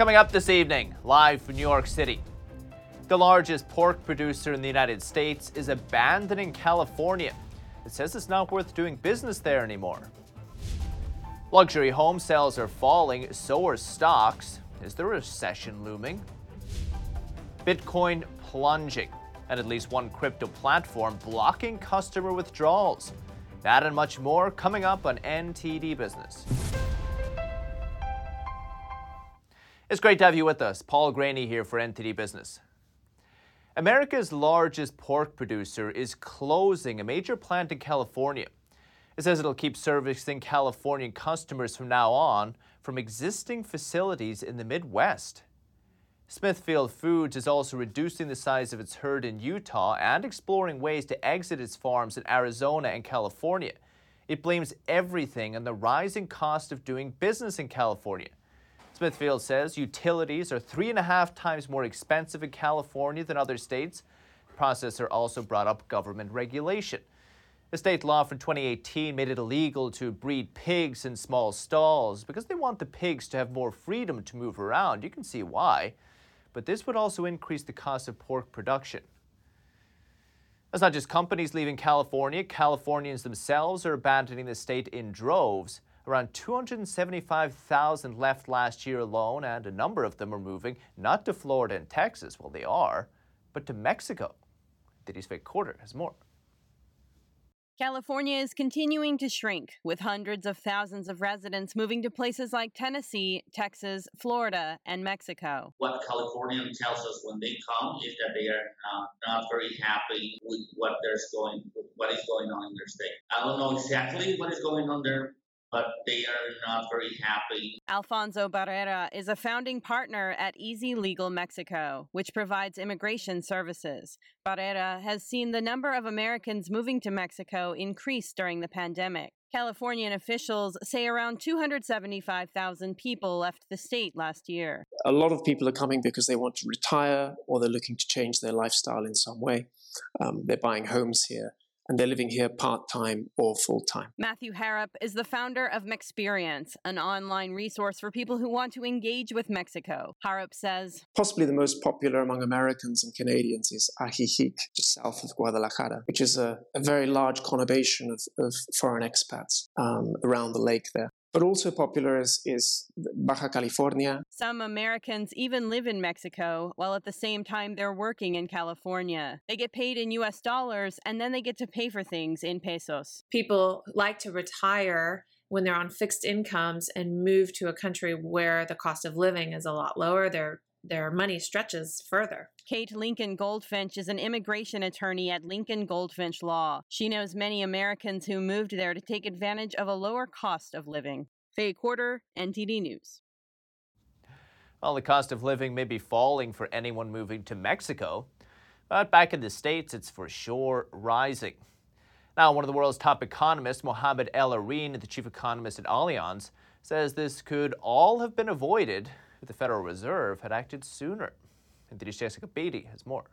Coming up this evening, live from New York City. The largest pork producer in the United States is abandoning California. It says it's not worth doing business there anymore. Luxury home sales are falling, so are stocks. Is there a recession looming? Bitcoin plunging, and at least one crypto platform blocking customer withdrawals. That and much more coming up on NTD Business. It's great to have you with us. Paul Greaney here for NTD Business. America's largest pork producer is closing a major plant in California. It says it'll keep servicing Californian customers from now on from existing facilities in the Midwest. Smithfield Foods is also reducing the size of its herd in Utah and exploring ways to exit its farms in Arizona and California. It blames everything on the rising cost of doing business in California. Smithfield says utilities are three and a half times more expensive in California than other states. The processor also brought up government regulation. The state law from 2018 made it illegal to breed pigs in small stalls because they want the pigs to have more freedom to move around. You can see why. But this would also increase the cost of pork production. It's not just companies leaving California. Californians themselves are abandoning the state in droves. Around 275,000 left last year alone, and a number of them are moving not to Florida and Texas, well, they are, but to Mexico. NTD's Faye Quarter has more. California is continuing to shrink, with hundreds of thousands of residents moving to places like Tennessee, Texas, Florida, and Mexico. What California tells us when they come is that they are uh, not very happy with what there's going, what is going on in their state. I don't know exactly what is going on there, but they are not very happy. Alfonso Barrera is a founding partner at Easy Legal Mexico, which provides immigration services. Barrera has seen the number of Americans moving to Mexico increase during the pandemic. Californian officials say around 275,000 people left the state last year. A lot of people are coming because they want to retire or they're looking to change their lifestyle in some way. Um, they're buying homes here and they're living here part time or full time. Matthew Harrop is the founder of Mexperience, an online resource for people who want to engage with Mexico. Harrop says Possibly the most popular among Americans and Canadians is Ajijic, just south of Guadalajara, which is a, a very large conurbation of, of foreign expats um, around the lake there but also popular is, is Baja California. Some Americans even live in Mexico while at the same time they're working in California. They get paid in US dollars and then they get to pay for things in pesos. People like to retire when they're on fixed incomes and move to a country where the cost of living is a lot lower. They're their money stretches further. Kate Lincoln Goldfinch is an immigration attorney at Lincoln Goldfinch Law. She knows many Americans who moved there to take advantage of a lower cost of living. Faye Quarter, NTD News. Well, the cost of living may be falling for anyone moving to Mexico, but back in the States, it's for sure rising. Now, one of the world's top economists, Mohamed El-Erian, the chief economist at Allianz, says this could all have been avoided if the Federal Reserve had acted sooner. And NTD's Jessica Beatty has more.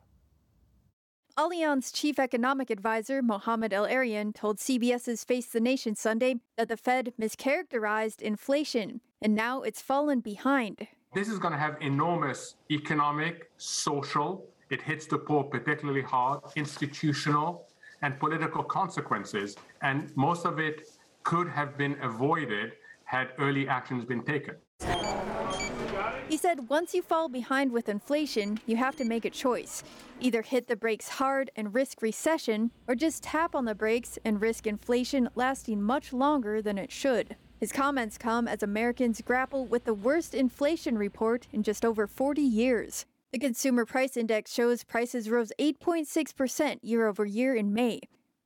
Allianz chief economic advisor Mohamed El-Erian told CBS's Face the Nation Sunday that the Fed mischaracterized inflation and now it's fallen behind. This is going to have enormous economic, social, it hits the poor particularly hard, institutional, and political consequences. And most of it could have been avoided had early actions been taken. He said once you fall behind with inflation, you have to make a choice. Either hit the brakes hard and risk recession, or just tap on the brakes and risk inflation lasting much longer than it should. His comments come as Americans grapple with the worst inflation report in just over 40 years. The Consumer Price Index shows prices rose 8.6% year over year in May.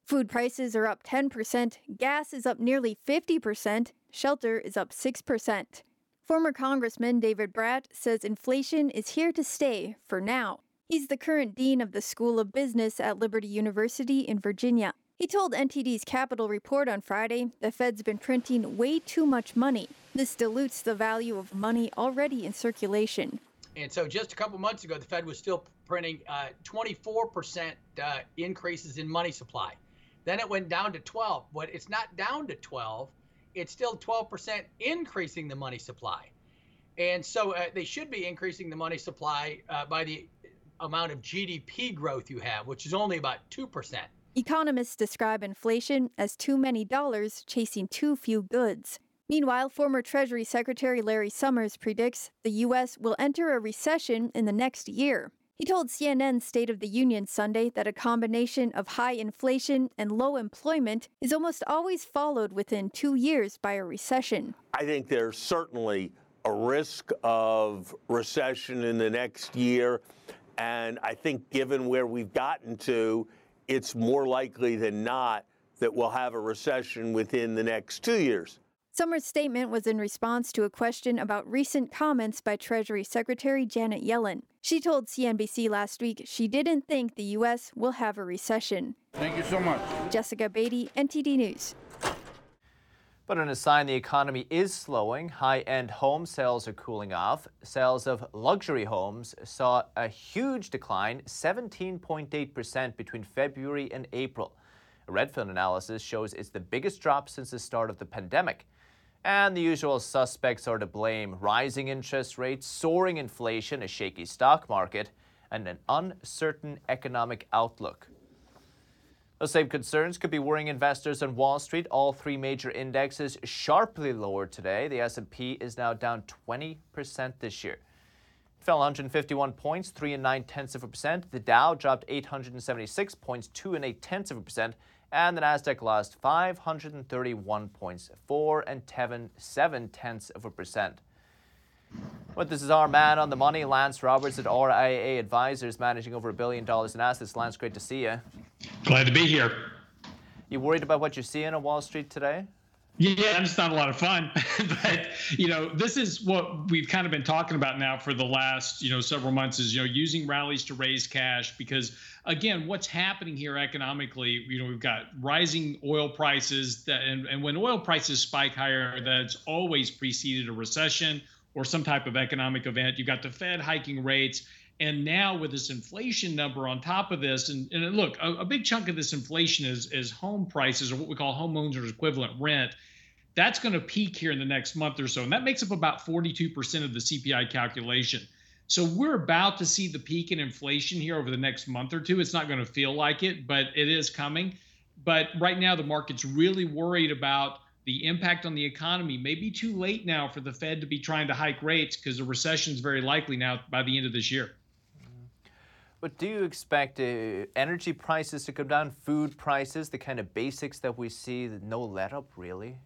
Food prices are up 10%, gas is up nearly 50%, shelter is up 6%. Former Congressman David Brat says inflation is here to stay for now. He's the current dean of the School of Business at Liberty University in Virginia. He told NTD's Capital Report on Friday the Fed's been printing way too much money. This dilutes the value of money already in circulation. And so just a couple months ago, the Fed was still printing uh, 24% uh, increases in money supply. Then it went down to 12, but it's not down to 12 it's still 12% increasing the money supply. And so uh, they should be increasing the money supply uh, by the amount of GDP growth you have, which is only about 2%. Economists describe inflation as too many dollars chasing too few goods. Meanwhile, former Treasury Secretary Larry Summers predicts the U.S. will enter a recession in the next year. He told CNN's State of the Union Sunday that a combination of high inflation and low employment is almost always followed within two years by a recession. I think there's certainly a risk of recession in the next year. And I think, given where we've gotten to, it's more likely than not that we'll have a recession within the next two years. Summers' statement was in response to a question about recent comments by Treasury Secretary Janet Yellen. She told CNBC last week she didn't think the U.S. will have a recession. Thank you so much. Jessica Beatty, NTD News. But in a sign the economy is slowing, high end home sales are cooling off. Sales of luxury homes saw a huge decline, 17.8% between February and April. A Redfin analysis shows it's the biggest drop since the start of the pandemic. And the usual suspects are to blame rising interest rates, soaring inflation, a shaky stock market, and an uncertain economic outlook. Those same concerns could be worrying investors on Wall Street. All three major indexes sharply lower today. The S&P is now down 20% this year. It fell 151 points, 3 and 9 tenths of a percent. The Dow dropped 876 points, 2 and 8 tenths of a percent and the Nasdaq lost 531 points, 4 and 7, 7 tenths of a percent. But this is our man on the money, Lance Roberts at RIA Advisors, managing over a billion dollars in assets. Lance, great to see you. Glad to be here. You worried about what you're seeing on Wall Street today? Yeah, it's not a lot of fun. but, you know, this is what we've kind of been talking about now for the last, you know, several months is, you know, using rallies to raise cash because, again, what's happening here economically, you know, we've got rising oil prices that, and, and when oil prices spike higher, that's always preceded a recession or some type of economic event. You've got the Fed hiking rates. And now with this inflation number on top of this, and, and look, a, a, big chunk of this inflation is is home prices or what we call homeowners equivalent rent. That's going to peak here in the next month or so, and that makes up about 42% of the CPI calculation. So we're about to see the peak in inflation here over the next month or two. It's not going to feel like it, but it is coming. But right now, the market's really worried about the impact on the economy. Maybe too late now for the Fed to be trying to hike rates because a recession is very likely now by the end of this year. But do you expect uh, energy prices to come down, food prices, the kind of basics that we see, no let up really?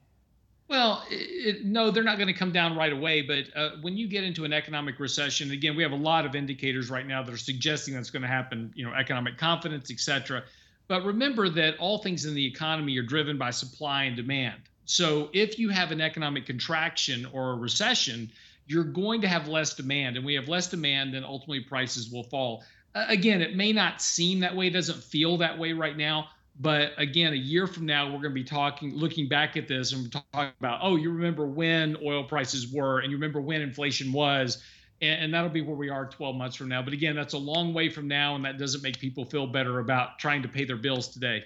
Well, it, no, they're not going to come down right away. But uh, when you get into an economic recession, again, we have a lot of indicators right now that are suggesting that's going to happen. You know, economic confidence, et cetera. But remember that all things in the economy are driven by supply and demand. So if you have an economic contraction or a recession, you're going to have less demand, and we have less demand, then ultimately prices will fall again, it may not seem that way, it doesn't feel that way right now. But again, a year from now, we're going to be talking, looking back at this and talking about, oh, you remember when oil prices were, and you remember when inflation was, and, and that'll be where we are 12 months from now. But again, that's a long way from now, and that doesn't make people feel better about trying to pay their bills today.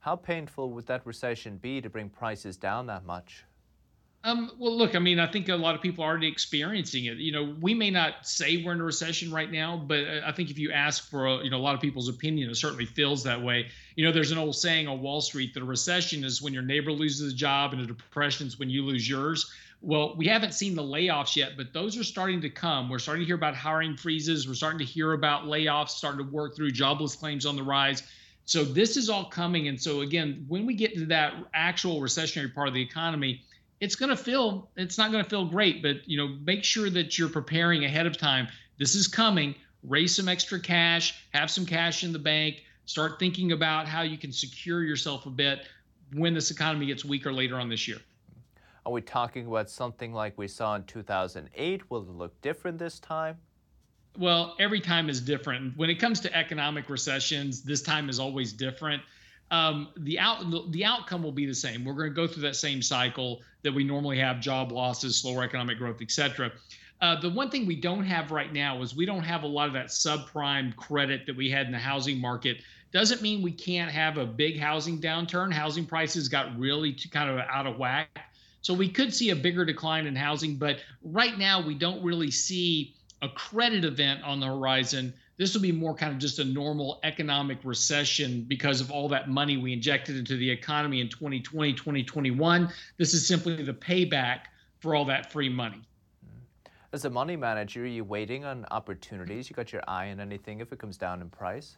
How painful would that recession be to bring prices down that much? Um, well, look, I mean, I think a lot of people are already experiencing it. You know, we may not say we're in a recession right now, but I think if you ask for, a, you know, a lot of people's opinion, it certainly feels that way. You know, there's an old saying on Wall Street that a recession is when your neighbor loses a job and a depression is when you lose yours. Well, we haven't seen the layoffs yet, but those are starting to come. We're starting to hear about hiring freezes. We're starting to hear about layoffs, starting to work through jobless claims on the rise. So this is all coming. And so again, when we get to that actual recessionary part of the economy, it's going to feel it's not going to feel great but you know make sure that you're preparing ahead of time. This is coming. Raise some extra cash have some cash in the bank start thinking about how you can secure yourself a bit when this economy gets weaker later on this year. Are we talking about something like we saw in 2008 will it look different this time? Well every time is different. When it comes to economic recessions this time is always different um, the out the outcome will be the same. We're going to go through that same cycle that we normally have: job losses, slower economic growth, etc. Uh, the one thing we don't have right now is we don't have a lot of that subprime credit that we had in the housing market. Doesn't mean we can't have a big housing downturn. Housing prices got really kind of out of whack. So we could see a bigger decline in housing, but right now we don't really see a credit event on the horizon. This will be more kind of just a normal economic recession because of all that money we injected into the economy in 2020, 2021. This is simply the payback for all that free money. As a money manager, are you waiting on opportunities? You got your eye on anything if it comes down in price?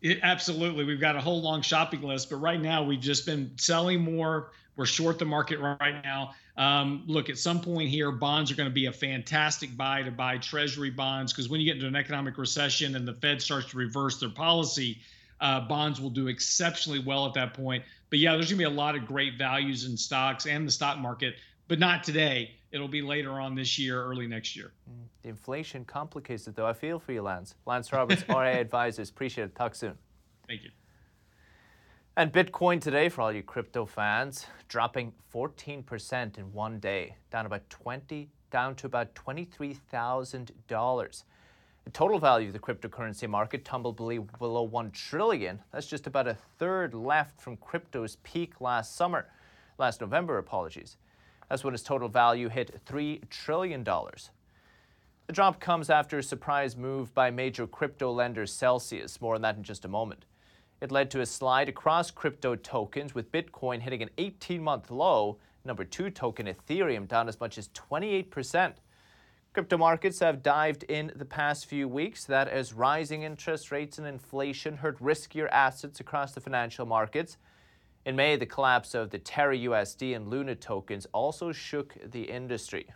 It, absolutely. We've got a whole long shopping list, but right now we've just been selling more. We're short the market right now. Um, look, at some point here, bonds are going to be a fantastic buy to buy treasury bonds because when you get into an economic recession and the Fed starts to reverse their policy, uh, bonds will do exceptionally well at that point. But yeah, there's going to be a lot of great values in stocks and the stock market, but not today it'll be later on this year, early next year. Mm, the inflation complicates it, though. I feel for you, Lance. Lance Roberts, RIA Advisors. Appreciate it. Talk soon. Thank you. And Bitcoin today, for all you crypto fans, dropping 14% in one day, down about 20, down to about $23,000. The total value of the cryptocurrency market tumbled below 1 trillion. That's just about a third left from crypto's peak last summer, last November, apologies. That's when its total value hit $3 trillion. The drop comes after a surprise move by major crypto lender Celsius. More on that in just a moment. It led to a slide across crypto tokens, with Bitcoin hitting an 18 month low. Number two token, Ethereum, down as much as 28%. Crypto markets have dived in the past few weeks. That as rising interest rates and inflation hurt riskier assets across the financial markets. In May, the collapse of the Terra USD and Luna tokens also shook the industry.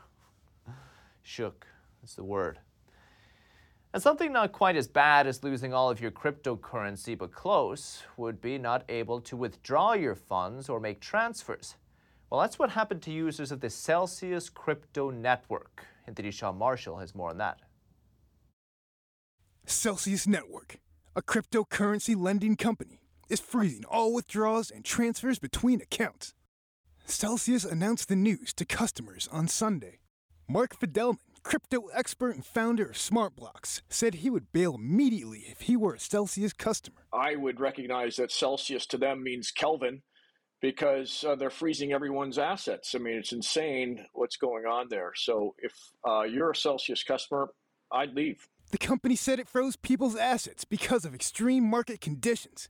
shook that's the word. And something not quite as bad as losing all of your cryptocurrency, but close, would be not able to withdraw your funds or make transfers. Well, that's what happened to users of the Celsius Crypto Network. Anthony Sean Marshall has more on that. Celsius Network, a cryptocurrency lending company is freezing all withdrawals and transfers between accounts. Celsius announced the news to customers on Sunday. Mark Fidelman, crypto expert and founder of SmartBlocks, said he would bail immediately if he were a Celsius customer. I would recognize that Celsius to them means Kelvin because uh, they're freezing everyone's assets. I mean, it's insane what's going on there. So if uh, you're a Celsius customer, I'd leave. The company said it froze people's assets because of extreme market conditions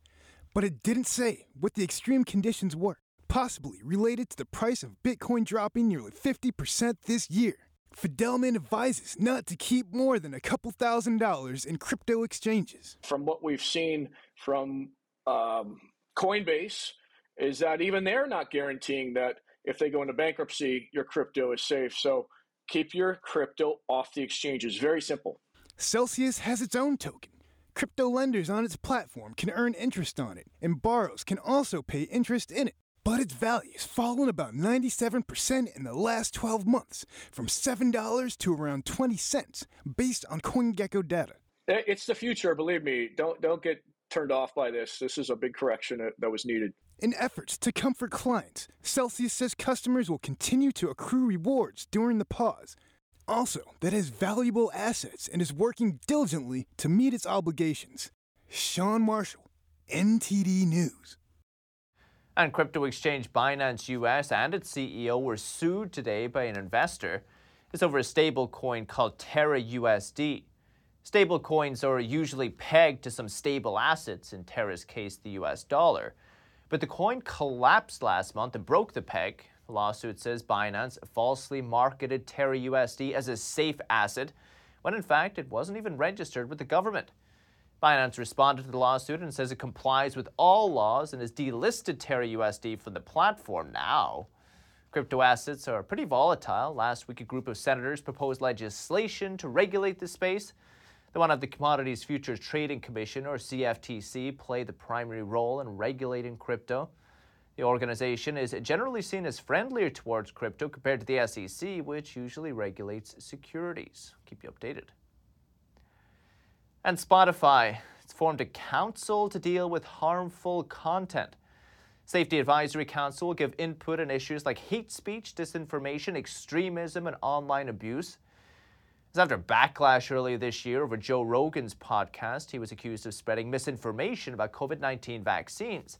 but it didn't say what the extreme conditions were, possibly related to the price of Bitcoin dropping nearly 50% this year. Fidelman advises not to keep more than a couple thousand dollars in crypto exchanges. From what we've seen from um, Coinbase, is that even they're not guaranteeing that if they go into bankruptcy, your crypto is safe. So keep your crypto off the exchanges. Very simple. Celsius has its own token Crypto lenders on its platform can earn interest on it, and borrowers can also pay interest in it. But its value has fallen about 97% in the last 12 months, from $7 to around 20 cents, based on CoinGecko data. Eh, it's the future, believe me. Don't don't get turned off by this. This is a big correction that was needed. In efforts to comfort clients, Celsius says customers will continue to accrue rewards during the pause also that has valuable assets and is working diligently to meet its obligations. Sean Marshall, NTD News. And crypto exchange Binance US and its CEO were sued today by an investor. It's over a stablecoin called Terra USD. Stablecoins are usually pegged to some stable assets, in Terra's case, the US dollar. But the coin collapsed last month and broke the peg, the lawsuit says Binance falsely marketed Terra USD as a safe asset when in fact it wasn't even registered with the government. Binance responded to the lawsuit and says it complies with all laws and has delisted Terra USD from the platform now. Crypto assets are pretty volatile. Last week, a group of senators proposed legislation to regulate the space. The one of the Commodities Futures Trading Commission, or CFTC, play the primary role in regulating crypto. The organization is generally seen as friendlier towards crypto compared to the SEC, which usually regulates securities. Keep you updated. And Spotify has formed a council to deal with harmful content. Safety Advisory Council will give input on issues like hate speech, disinformation, extremism, and online abuse. It's after backlash earlier this year over Joe Rogan's podcast, he was accused of spreading misinformation about COVID 19 vaccines.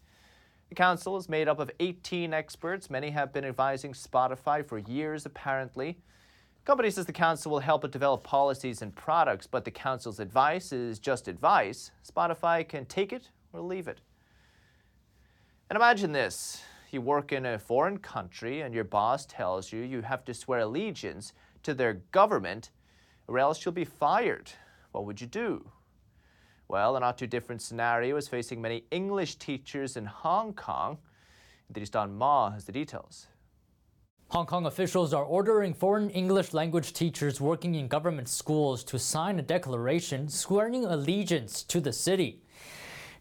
The council is made up of 18 experts. Many have been advising Spotify for years, apparently. Company says the council will help it develop policies and products, but the council's advice is just advice. Spotify can take it or leave it. And imagine this you work in a foreign country and your boss tells you you have to swear allegiance to their government or else you'll be fired. What would you do? Well, a not too different scenario is facing many English teachers in Hong Kong. Don Ma has the details. Hong Kong officials are ordering foreign English language teachers working in government schools to sign a declaration swearing allegiance to the city.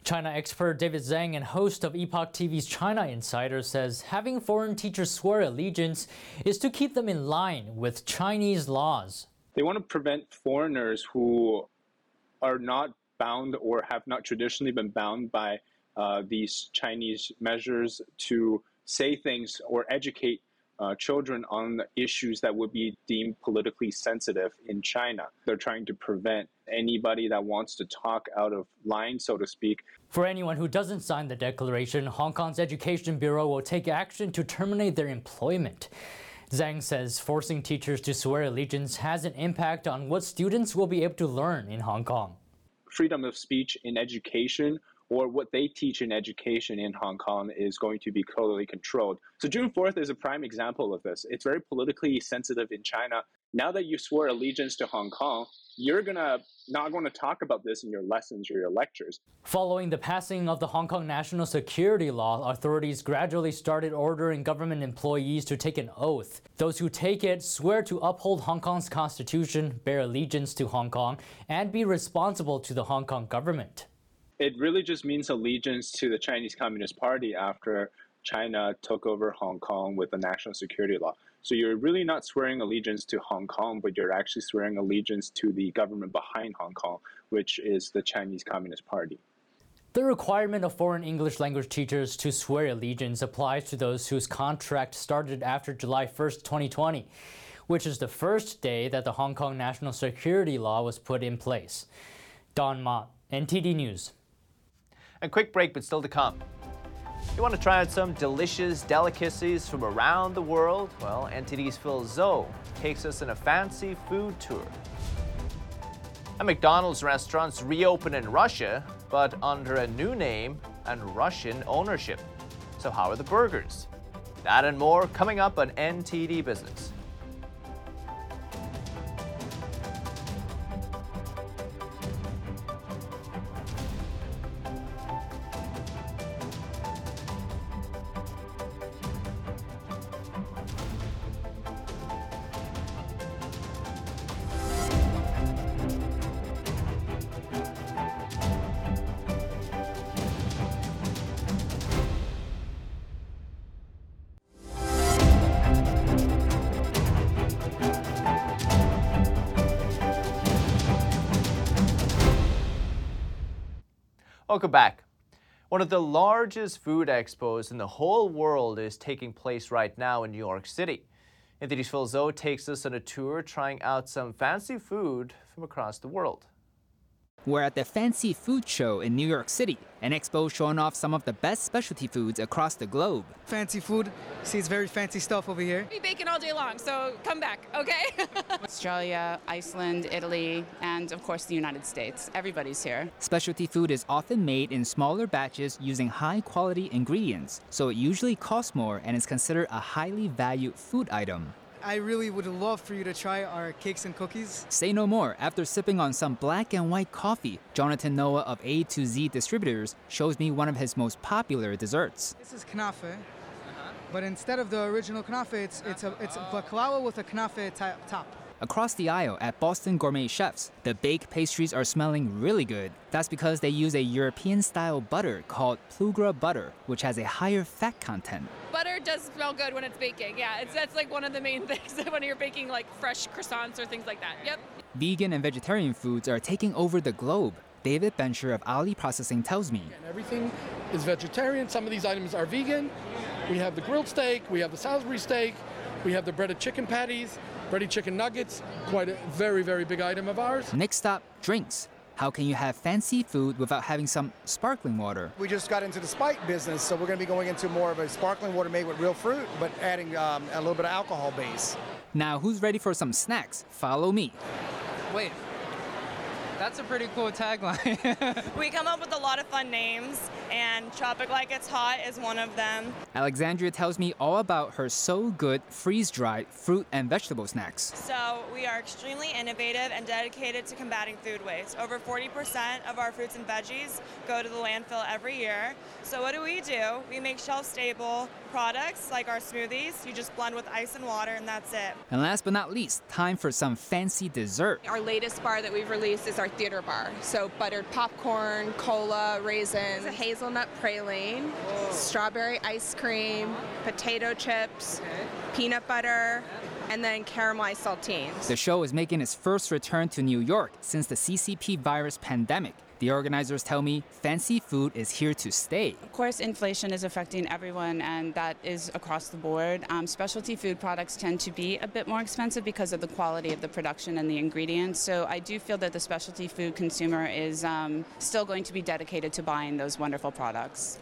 China expert David Zhang and host of Epoch TV's China Insider says having foreign teachers swear allegiance is to keep them in line with Chinese laws. They want to prevent foreigners who are not bound or have not traditionally been bound by uh, these Chinese measures to say things or educate uh, children on issues that would be deemed politically sensitive in China. They're trying to prevent anybody that wants to talk out of line, so to speak. For anyone who doesn't sign the declaration, Hong Kong's Education Bureau will take action to terminate their employment. Zhang says forcing teachers to swear allegiance has an impact on what students will be able to learn in Hong Kong. Freedom of speech in education or what they teach in education in Hong Kong is going to be totally controlled. So June 4th is a prime example of this. It's very politically sensitive in China. Now that you swore allegiance to Hong Kong, you're gonna not going to talk about this in your lessons or your lectures. Following the passing of the Hong Kong National Security Law, authorities gradually started ordering government employees to take an oath. Those who take it swear to uphold Hong Kong's constitution, bear allegiance to Hong Kong, and be responsible to the Hong Kong government. It really just means allegiance to the Chinese Communist Party after China took over Hong Kong with the national security law. So you're really not swearing allegiance to Hong Kong, but you're actually swearing allegiance to the government behind Hong Kong, which is the Chinese Communist Party. The requirement of foreign English language teachers to swear allegiance applies to those whose contract started after July 1st, 2020, which is the first day that the Hong Kong national security law was put in place. Don Mott, NTD News. A quick break, but still to come. You want to try out some delicious delicacies from around the world? Well, NTD's Phil Zoe takes us on a fancy food tour. A McDonald's restaurants reopen in Russia, but under a new name and Russian ownership. So, how are the burgers? That and more coming up on NTD Business. Welcome back. One of the largest food expos in the whole world is taking place right now in New York City. Phil Zoe takes us on a tour trying out some fancy food from across the world. We're at the Fancy Food Show in New York City, an expo showing off some of the best specialty foods across the globe. Fancy food. See, it's very fancy stuff over here. Be baking all day long, so come back, okay? Australia, Iceland, Italy, and of course the United States. Everybody's here. Specialty food is often made in smaller batches using high quality ingredients, so it usually costs more and is considered a highly valued food item. I really would love for you to try our cakes and cookies. Say no more. After sipping on some black and white coffee, Jonathan Noah of A to Z Distributors shows me one of his most popular desserts. This is knafe, but instead of the original knafe, it's it's a it's oh. baklava with a knafe top. Across the aisle at Boston Gourmet Chefs, the baked pastries are smelling really good. That's because they use a European style butter called Plugra butter, which has a higher fat content. Butter does smell good when it's baking. Yeah, it's that's like one of the main things when you're baking like fresh croissants or things like that. Yep. Vegan and vegetarian foods are taking over the globe. David Bencher of Ali Processing tells me. And Everything is vegetarian. Some of these items are vegan. We have the grilled steak, we have the Salisbury steak, we have the breaded chicken patties, breaded chicken nuggets, quite a very, very big item of ours. Next stop, drinks. How can you have fancy food without having some sparkling water? We just got into the spike business, so we're going to be going into more of a sparkling water made with real fruit, but adding um, a little bit of alcohol base. Now, who's ready for some snacks? Follow me. Wait, that's a pretty cool tagline. we come up with a lot of fun names, and Tropic Like It's Hot is one of them. Alexandria tells me all about her so good freeze dried fruit and vegetable snacks. So, we are extremely innovative and dedicated to combating food waste. Over 40% of our fruits and veggies go to the landfill every year. So, what do we do? We make shelf stable products like our smoothies. You just blend with ice and water, and that's it. And last but not least, time for some fancy dessert. Our latest bar that we've released is our theater bar. So buttered popcorn, cola, raisins, hazelnut praline, strawberry ice cream, potato chips, peanut butter, and then caramelized saltines. The show is making its first return to New York since the CCP virus pandemic. The organizers tell me fancy food is here to stay. Of course, inflation is affecting everyone, and that is across the board. Um, specialty food products tend to be a bit more expensive because of the quality of the production and the ingredients. So I do feel that the specialty food consumer is um, still going to be dedicated to buying those wonderful products.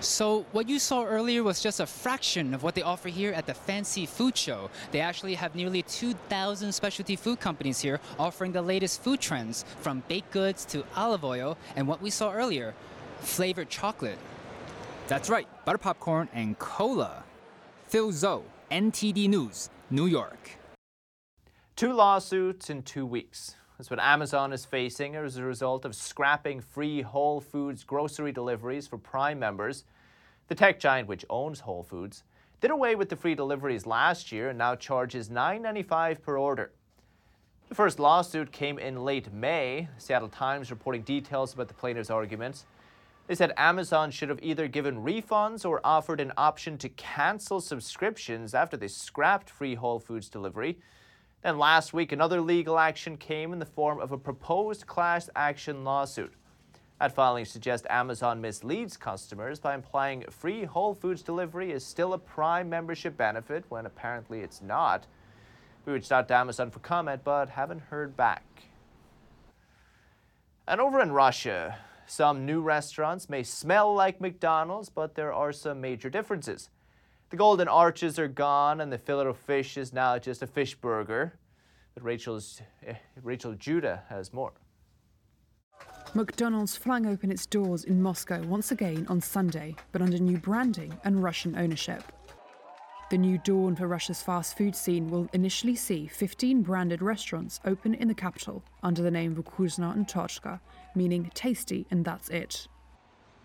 So, what you saw earlier was just a fraction of what they offer here at the Fancy Food Show. They actually have nearly 2,000 specialty food companies here offering the latest food trends, from baked goods to olive oil, and what we saw earlier, flavored chocolate. That's right, butter popcorn and cola. Phil Zoe, NTD News, New York. Two lawsuits in two weeks. That's what Amazon is facing as a result of scrapping free Whole Foods grocery deliveries for Prime members. The tech giant, which owns Whole Foods, did away with the free deliveries last year and now charges $9.95 per order. The first lawsuit came in late May. Seattle Times reporting details about the plaintiffs' arguments. They said Amazon should have either given refunds or offered an option to cancel subscriptions after they scrapped free Whole Foods delivery. Then last week, another legal action came in the form of a proposed class action lawsuit. That filing suggests Amazon misleads customers by implying free Whole Foods delivery is still a Prime membership benefit when apparently it's not. We reached out to Amazon for comment, but haven't heard back. And over in Russia, some new restaurants may smell like McDonald's, but there are some major differences. The golden arches are gone, and the fillet of fish is now just a fish burger. But Rachel's, eh, Rachel Judah has more. McDonald's flung open its doors in Moscow once again on Sunday, but under new branding and Russian ownership. The new dawn for Russia's fast food scene will initially see 15 branded restaurants open in the capital under the name Vkusno i Tochka, meaning tasty and that's it.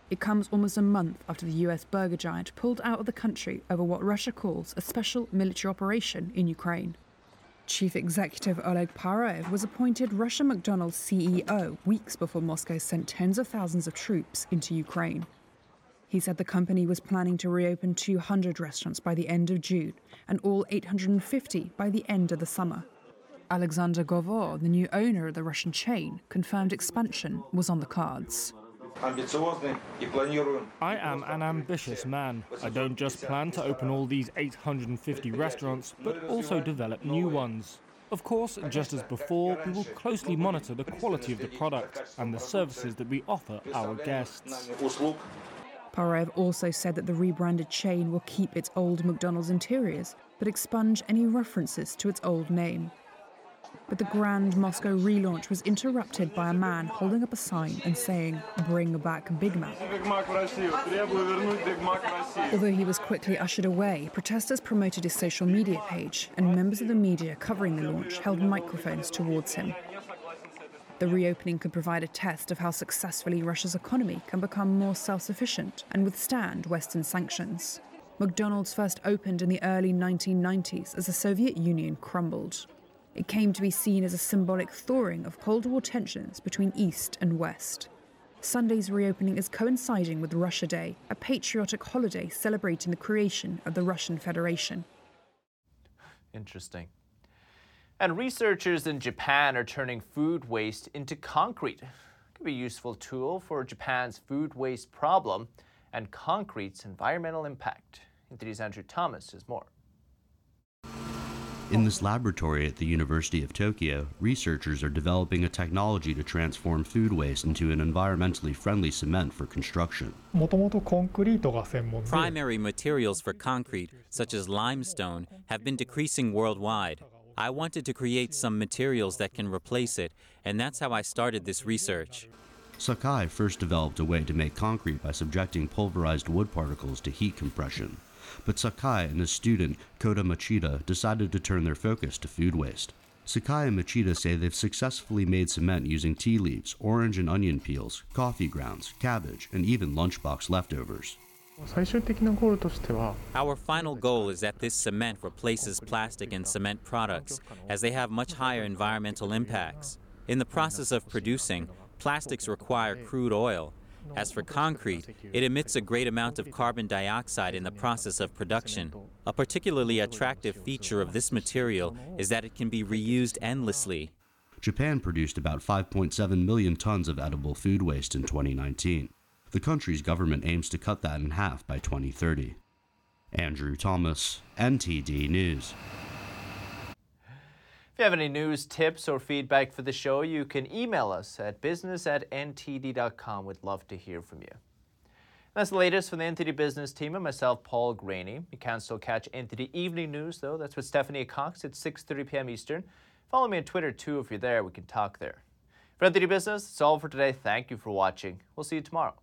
It comes almost a month after the US burger giant pulled out of the country over what Russia calls a special military operation in Ukraine. Chief Executive Oleg Paroev was appointed Russia McDonald's CEO weeks before Moscow sent tens of thousands of troops into Ukraine. He said the company was planning to reopen 200 restaurants by the end of June and all 850 by the end of the summer. Alexander Govor, the new owner of the Russian chain, confirmed expansion was on the cards. I am an ambitious man. I don't just plan to open all these 850 restaurants, but also develop new ones. Of course, just as before, we will closely monitor the quality of the product and the services that we offer our guests. Paroev also said that the rebranded chain will keep its old McDonald's interiors, but expunge any references to its old name. But the grand Moscow relaunch was interrupted by a man holding up a sign and saying, Bring back Big Mac. Although he was quickly ushered away, protesters promoted his social media page, and members of the media covering the launch held microphones towards him. The reopening could provide a test of how successfully Russia's economy can become more self sufficient and withstand Western sanctions. McDonald's first opened in the early 1990s as the Soviet Union crumbled. It came to be seen as a symbolic thawing of Cold War tensions between East and West. Sunday's reopening is coinciding with Russia Day, a patriotic holiday celebrating the creation of the Russian Federation. Interesting. And researchers in Japan are turning food waste into concrete. It could be a useful tool for Japan's food waste problem and concrete's environmental impact. NTD's Andrew Thomas has more. In this laboratory at the University of Tokyo, researchers are developing a technology to transform food waste into an environmentally friendly cement for construction. Primary materials for concrete, such as limestone, have been decreasing worldwide. I wanted to create some materials that can replace it, and that's how I started this research. Sakai first developed a way to make concrete by subjecting pulverized wood particles to heat compression but Sakai and his student Kota Machida decided to turn their focus to food waste. Sakai and Machida say they've successfully made cement using tea leaves, orange and onion peels, coffee grounds, cabbage, and even lunchbox leftovers. Our final goal is that this cement replaces plastic and cement products, as they have much higher environmental impacts. In the process of producing, plastics require crude oil, as for concrete, it emits a great amount of carbon dioxide in the process of production. A particularly attractive feature of this material is that it can be reused endlessly. Japan produced about 5.7 million tons of edible food waste in 2019. The country's government aims to cut that in half by 2030. Andrew Thomas, NTD News. If you have any news, tips, or feedback for the show, you can email us at business at ntd.com. We'd love to hear from you. That's the latest from the NTD Business team and myself, Paul Greaney. You can still catch NTD Evening News, though. That's with Stephanie Cox at 6.30 p.m. Eastern. Follow me on Twitter, too, if you're there. We can talk there. For NTD Business, that's all for today. Thank you for watching. We'll see you tomorrow.